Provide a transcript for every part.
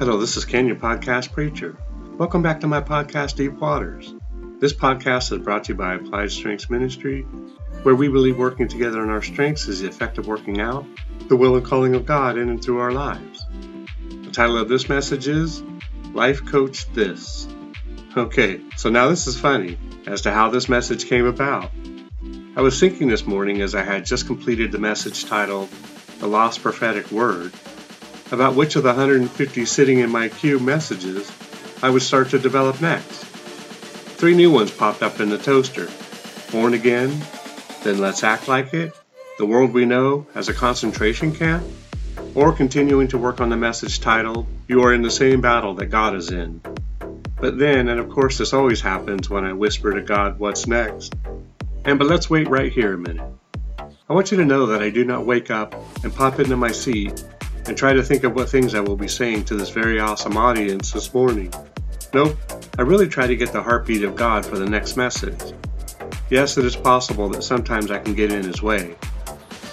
Hello, this is Ken, your podcast preacher. Welcome back to my podcast, Deep Waters. This podcast is brought to you by Applied Strengths Ministry, where we believe working together in our strengths is the effect of working out the will and calling of God in and through our lives. The title of this message is Life Coach This. Okay, so now this is funny as to how this message came about. I was thinking this morning as I had just completed the message titled The Lost Prophetic Word about which of the 150 sitting in my queue messages I would start to develop next. Three new ones popped up in the toaster Born Again, Then Let's Act Like It, The World We Know as a Concentration Camp, or continuing to work on the message titled You Are in the Same Battle That God is In. But then, and of course this always happens when I whisper to God what's next. And but let's wait right here a minute. I want you to know that I do not wake up and pop into my seat and try to think of what things I will be saying to this very awesome audience this morning. Nope, I really try to get the heartbeat of God for the next message. Yes, it is possible that sometimes I can get in His way.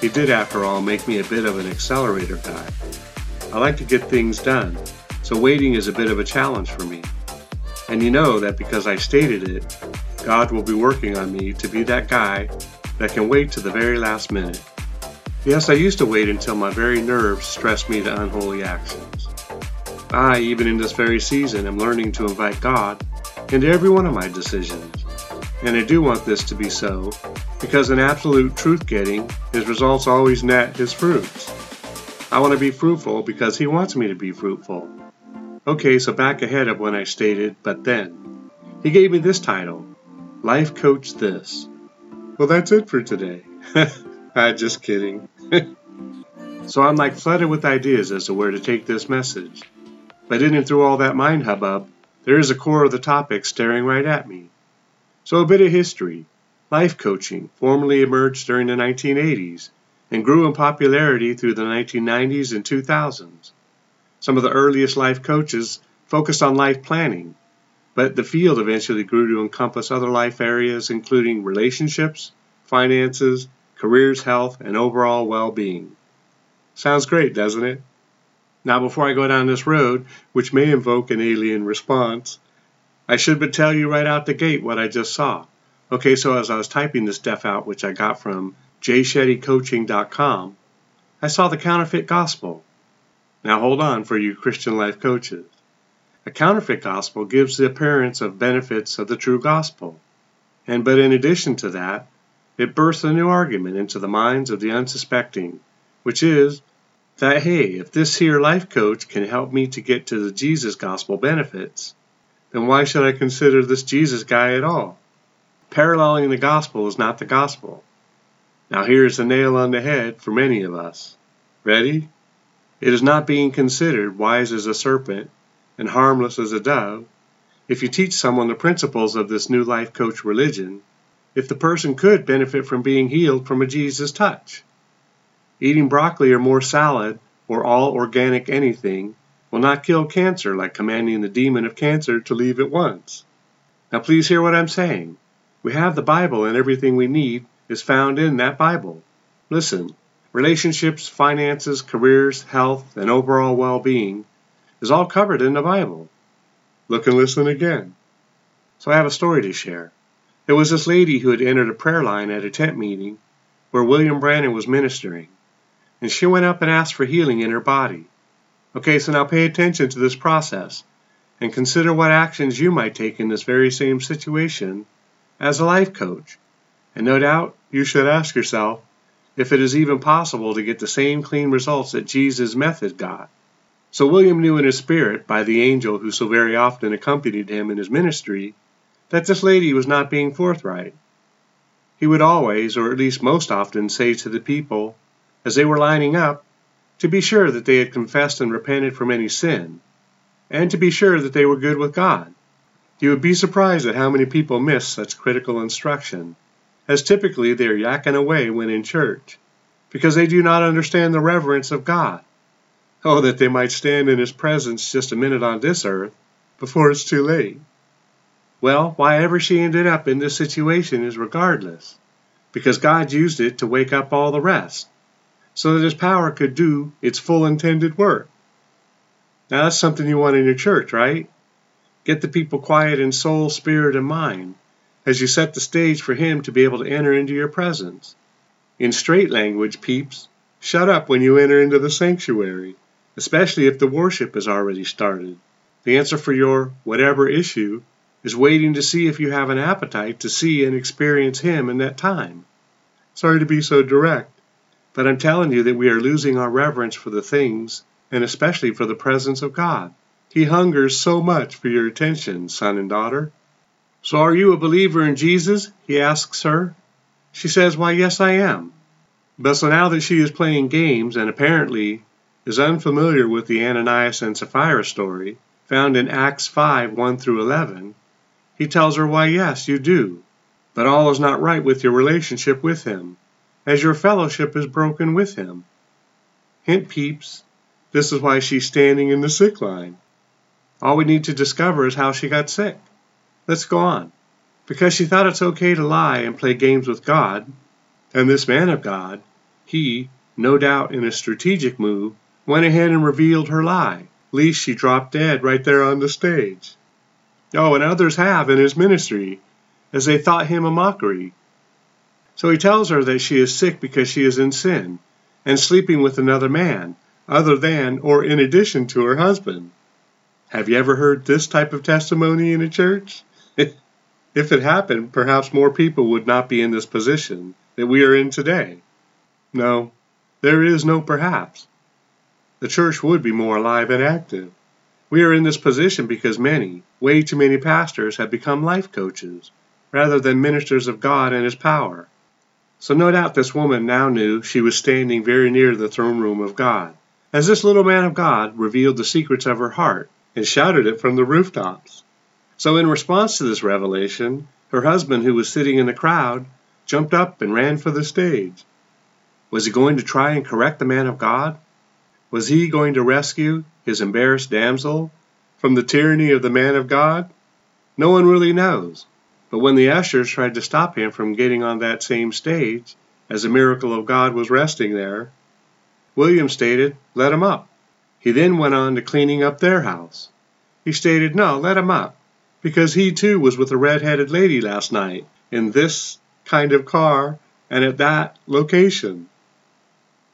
He did, after all, make me a bit of an accelerator guy. I like to get things done, so waiting is a bit of a challenge for me. And you know that because I stated it, God will be working on me to be that guy that can wait to the very last minute. Yes, I used to wait until my very nerves stressed me to unholy actions. I, even in this very season, am learning to invite God into every one of my decisions. And I do want this to be so, because in absolute truth getting, his results always net his fruits. I want to be fruitful because he wants me to be fruitful. Okay, so back ahead of when I stated, but then. He gave me this title Life Coach This. Well, that's it for today. Ah, just kidding. so I'm like flooded with ideas as to where to take this message. But in and through all that mind hubbub, there is a core of the topic staring right at me. So a bit of history. Life coaching formally emerged during the 1980s and grew in popularity through the 1990s and 2000s. Some of the earliest life coaches focused on life planning, but the field eventually grew to encompass other life areas including relationships, finances, careers, health, and overall well being. Sounds great, doesn't it? Now, before I go down this road, which may invoke an alien response, I should but tell you right out the gate what I just saw. Okay, so as I was typing this stuff out, which I got from jayshettycoaching.com, I saw the counterfeit gospel. Now hold on for you Christian life coaches. A counterfeit gospel gives the appearance of benefits of the true gospel. And but in addition to that, it births a new argument into the minds of the unsuspecting, which is that hey, if this here life coach can help me to get to the Jesus gospel benefits, then why should I consider this Jesus guy at all? Paralleling the gospel is not the gospel. Now here's the nail on the head for many of us. Ready? It is not being considered wise as a serpent and harmless as a dove if you teach someone the principles of this new life coach religion if the person could benefit from being healed from a Jesus touch. Eating broccoli or more salad or all organic anything will not kill cancer like commanding the demon of cancer to leave at once. Now, please hear what I'm saying. We have the Bible, and everything we need is found in that Bible. Listen, relationships, finances, careers, health, and overall well being is all covered in the Bible. Look and listen again. So, I have a story to share. There was this lady who had entered a prayer line at a tent meeting where William Branham was ministering, and she went up and asked for healing in her body. Okay, so now pay attention to this process and consider what actions you might take in this very same situation as a life coach. And no doubt you should ask yourself if it is even possible to get the same clean results that Jesus' method got. So William knew in his spirit, by the angel who so very often accompanied him in his ministry, that this lady was not being forthright. He would always, or at least most often, say to the people, as they were lining up, to be sure that they had confessed and repented from any sin, and to be sure that they were good with God. You would be surprised at how many people miss such critical instruction, as typically they are yakking away when in church, because they do not understand the reverence of God. Oh, that they might stand in His presence just a minute on this earth before it's too late. Well, why ever she ended up in this situation is regardless, because God used it to wake up all the rest, so that His power could do its full intended work. Now that's something you want in your church, right? Get the people quiet in soul, spirit, and mind as you set the stage for Him to be able to enter into your presence. In straight language, peeps, shut up when you enter into the sanctuary, especially if the worship has already started. The answer for your whatever issue is waiting to see if you have an appetite to see and experience Him in that time. Sorry to be so direct, but I'm telling you that we are losing our reverence for the things and especially for the presence of God. He hungers so much for your attention, son and daughter. So are you a believer in Jesus? he asks her. She says, Why, yes, I am. But so now that she is playing games and apparently is unfamiliar with the Ananias and Sapphira story, found in Acts 5 1 through 11, he tells her, Why, yes, you do. But all is not right with your relationship with him, as your fellowship is broken with him. Hint, peeps, this is why she's standing in the sick line. All we need to discover is how she got sick. Let's go on. Because she thought it's okay to lie and play games with God, and this man of God, he, no doubt in a strategic move, went ahead and revealed her lie, lest she dropped dead right there on the stage. Oh, and others have in his ministry, as they thought him a mockery. So he tells her that she is sick because she is in sin, and sleeping with another man, other than or in addition to her husband. Have you ever heard this type of testimony in a church? if it happened, perhaps more people would not be in this position that we are in today. No, there is no perhaps. The church would be more alive and active. We are in this position because many, way too many pastors have become life coaches, rather than ministers of God and His power. So no doubt this woman now knew she was standing very near the throne room of God, as this little man of God revealed the secrets of her heart and shouted it from the rooftops. So in response to this revelation, her husband, who was sitting in the crowd, jumped up and ran for the stage. Was he going to try and correct the man of God? Was he going to rescue his embarrassed damsel from the tyranny of the man of God? No one really knows. But when the ushers tried to stop him from getting on that same stage, as a miracle of God was resting there, William stated, Let him up. He then went on to cleaning up their house. He stated, No, let him up, because he too was with a red headed lady last night in this kind of car and at that location.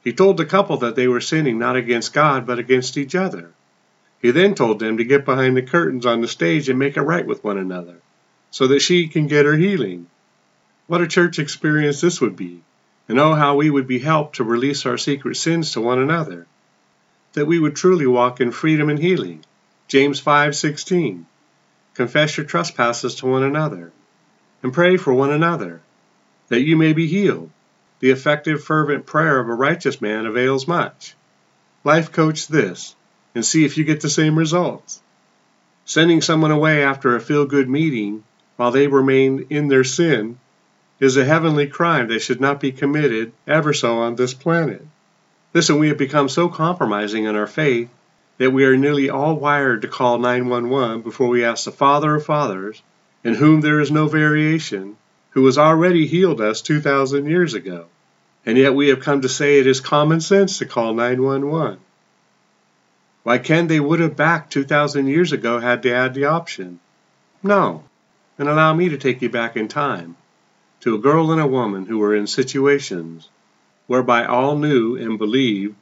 He told the couple that they were sinning not against God but against each other. He then told them to get behind the curtains on the stage and make it right with one another, so that she can get her healing. What a church experience this would be, and oh, how we would be helped to release our secret sins to one another, that we would truly walk in freedom and healing. James 5:16. Confess your trespasses to one another, and pray for one another, that you may be healed. The effective, fervent prayer of a righteous man avails much. Life coach this, and see if you get the same results. Sending someone away after a feel good meeting while they remain in their sin is a heavenly crime that should not be committed ever so on this planet. Listen, we have become so compromising in our faith that we are nearly all wired to call 911 before we ask the Father of Fathers, in whom there is no variation, who has already healed us 2,000 years ago and yet we have come to say it is common sense to call 911. Why, Ken, they would have back 2,000 years ago had they had the option. No. And allow me to take you back in time to a girl and a woman who were in situations whereby all knew and believed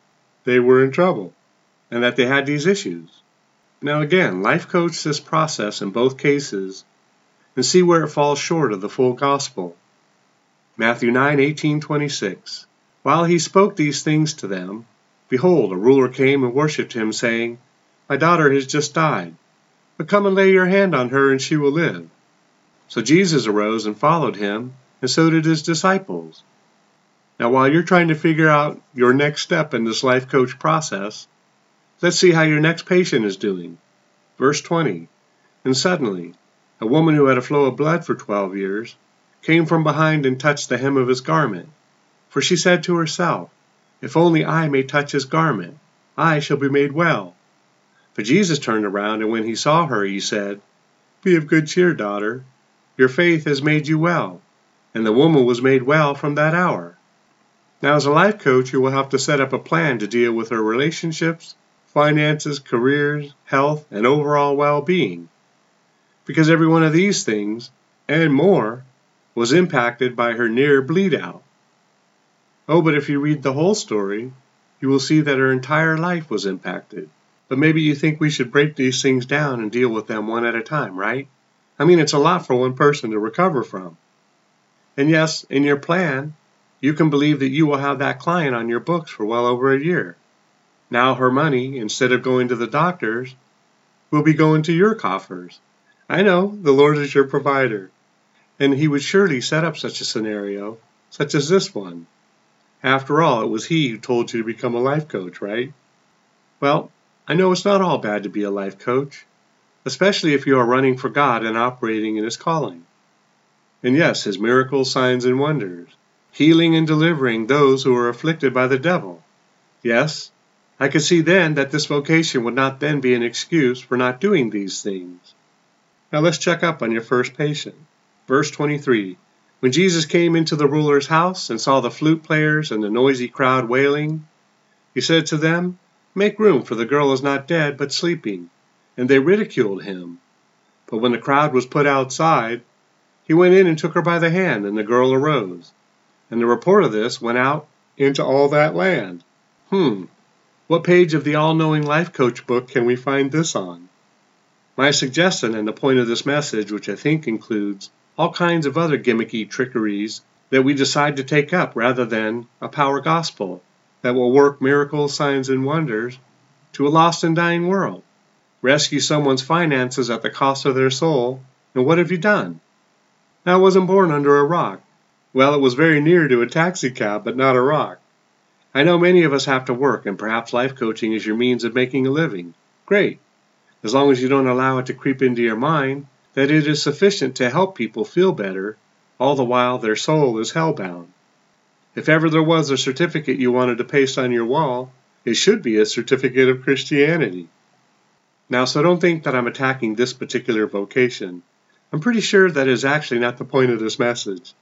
they were in trouble and that they had these issues. Now, again, life coach this process in both cases and see where it falls short of the full gospel. Matthew 9:18-26. While he spoke these things to them, behold, a ruler came and worshipped him, saying, My daughter has just died, but come and lay your hand on her, and she will live. So Jesus arose and followed him, and so did his disciples. Now, while you're trying to figure out your next step in this life coach process, let's see how your next patient is doing. Verse 20 And suddenly, a woman who had a flow of blood for twelve years, came from behind and touched the hem of his garment. For she said to herself, If only I may touch his garment, I shall be made well. But Jesus turned around, and when he saw her, he said, Be of good cheer, daughter. Your faith has made you well. And the woman was made well from that hour. Now, as a life coach, you will have to set up a plan to deal with her relationships, finances, careers, health, and overall well being. Because every one of these things, and more, was impacted by her near bleed out. Oh, but if you read the whole story, you will see that her entire life was impacted. But maybe you think we should break these things down and deal with them one at a time, right? I mean, it's a lot for one person to recover from. And yes, in your plan, you can believe that you will have that client on your books for well over a year. Now her money, instead of going to the doctors, will be going to your coffers. I know, the Lord is your provider. And He would surely set up such a scenario, such as this one. After all, it was He who told you to become a life coach, right? Well, I know it's not all bad to be a life coach, especially if you are running for God and operating in His calling. And yes, His miracles, signs, and wonders, healing and delivering those who are afflicted by the devil. Yes, I could see then that this vocation would not then be an excuse for not doing these things. Now let's check up on your first patient. Verse 23 When Jesus came into the ruler's house and saw the flute players and the noisy crowd wailing, he said to them, Make room, for the girl is not dead, but sleeping. And they ridiculed him. But when the crowd was put outside, he went in and took her by the hand, and the girl arose. And the report of this went out into all that land. Hmm, what page of the all knowing life coach book can we find this on? My suggestion and the point of this message, which I think includes all kinds of other gimmicky trickeries that we decide to take up rather than a power gospel that will work miracles, signs, and wonders to a lost and dying world. Rescue someone's finances at the cost of their soul, and what have you done? I wasn't born under a rock. Well, it was very near to a taxicab, but not a rock. I know many of us have to work, and perhaps life coaching is your means of making a living. Great. As long as you don't allow it to creep into your mind that it is sufficient to help people feel better, all the while their soul is hellbound. If ever there was a certificate you wanted to paste on your wall, it should be a certificate of Christianity. Now, so don't think that I'm attacking this particular vocation. I'm pretty sure that is actually not the point of this message.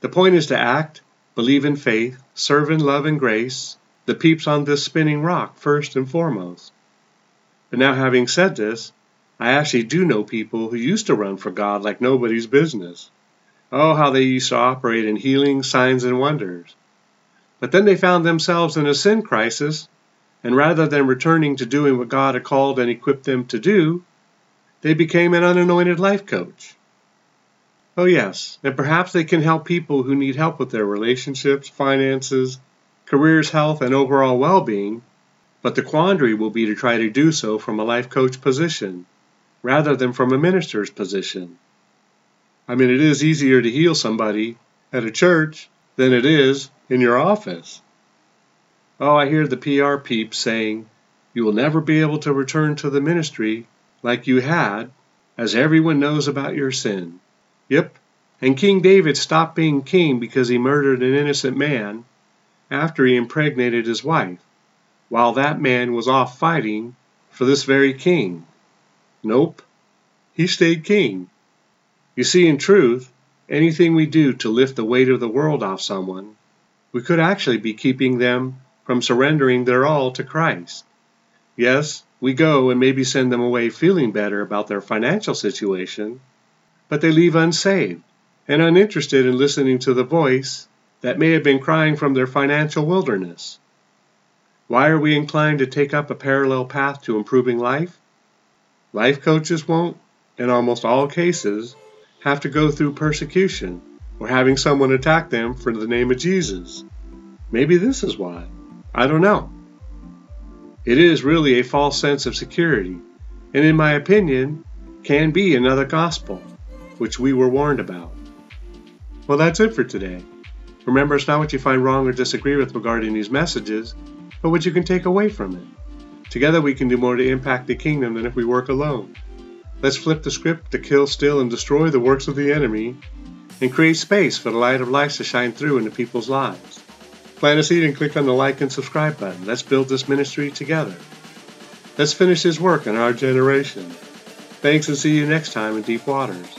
The point is to act believe in faith, serve in love and grace, the peeps on this spinning rock first and foremost. But now, having said this, I actually do know people who used to run for God like nobody's business. Oh, how they used to operate in healing, signs, and wonders. But then they found themselves in a sin crisis, and rather than returning to doing what God had called and equipped them to do, they became an unanointed life coach. Oh, yes, and perhaps they can help people who need help with their relationships, finances, careers, health, and overall well being, but the quandary will be to try to do so from a life coach position rather than from a minister's position. I mean, it is easier to heal somebody at a church than it is in your office. Oh, I hear the PR peeps saying, You will never be able to return to the ministry like you had, as everyone knows about your sin. Yep, and King David stopped being king because he murdered an innocent man after he impregnated his wife, while that man was off fighting for this very king. Nope, he stayed king. You see, in truth, anything we do to lift the weight of the world off someone, we could actually be keeping them from surrendering their all to Christ. Yes, we go and maybe send them away feeling better about their financial situation but they leave unsaved and uninterested in listening to the voice that may have been crying from their financial wilderness. Why are we inclined to take up a parallel path to improving life? Life coaches won't, in almost all cases, have to go through persecution or having someone attack them for the name of Jesus. Maybe this is why. I don't know. It is really a false sense of security, and in my opinion, can be another gospel which we were warned about. Well, that's it for today. Remember, it's not what you find wrong or disagree with regarding these messages, but what you can take away from it. Together, we can do more to impact the kingdom than if we work alone. Let's flip the script to kill, steal, and destroy the works of the enemy and create space for the light of life to shine through into people's lives. Plant a seed and click on the like and subscribe button. Let's build this ministry together. Let's finish His work in our generation. Thanks and see you next time in Deep Waters.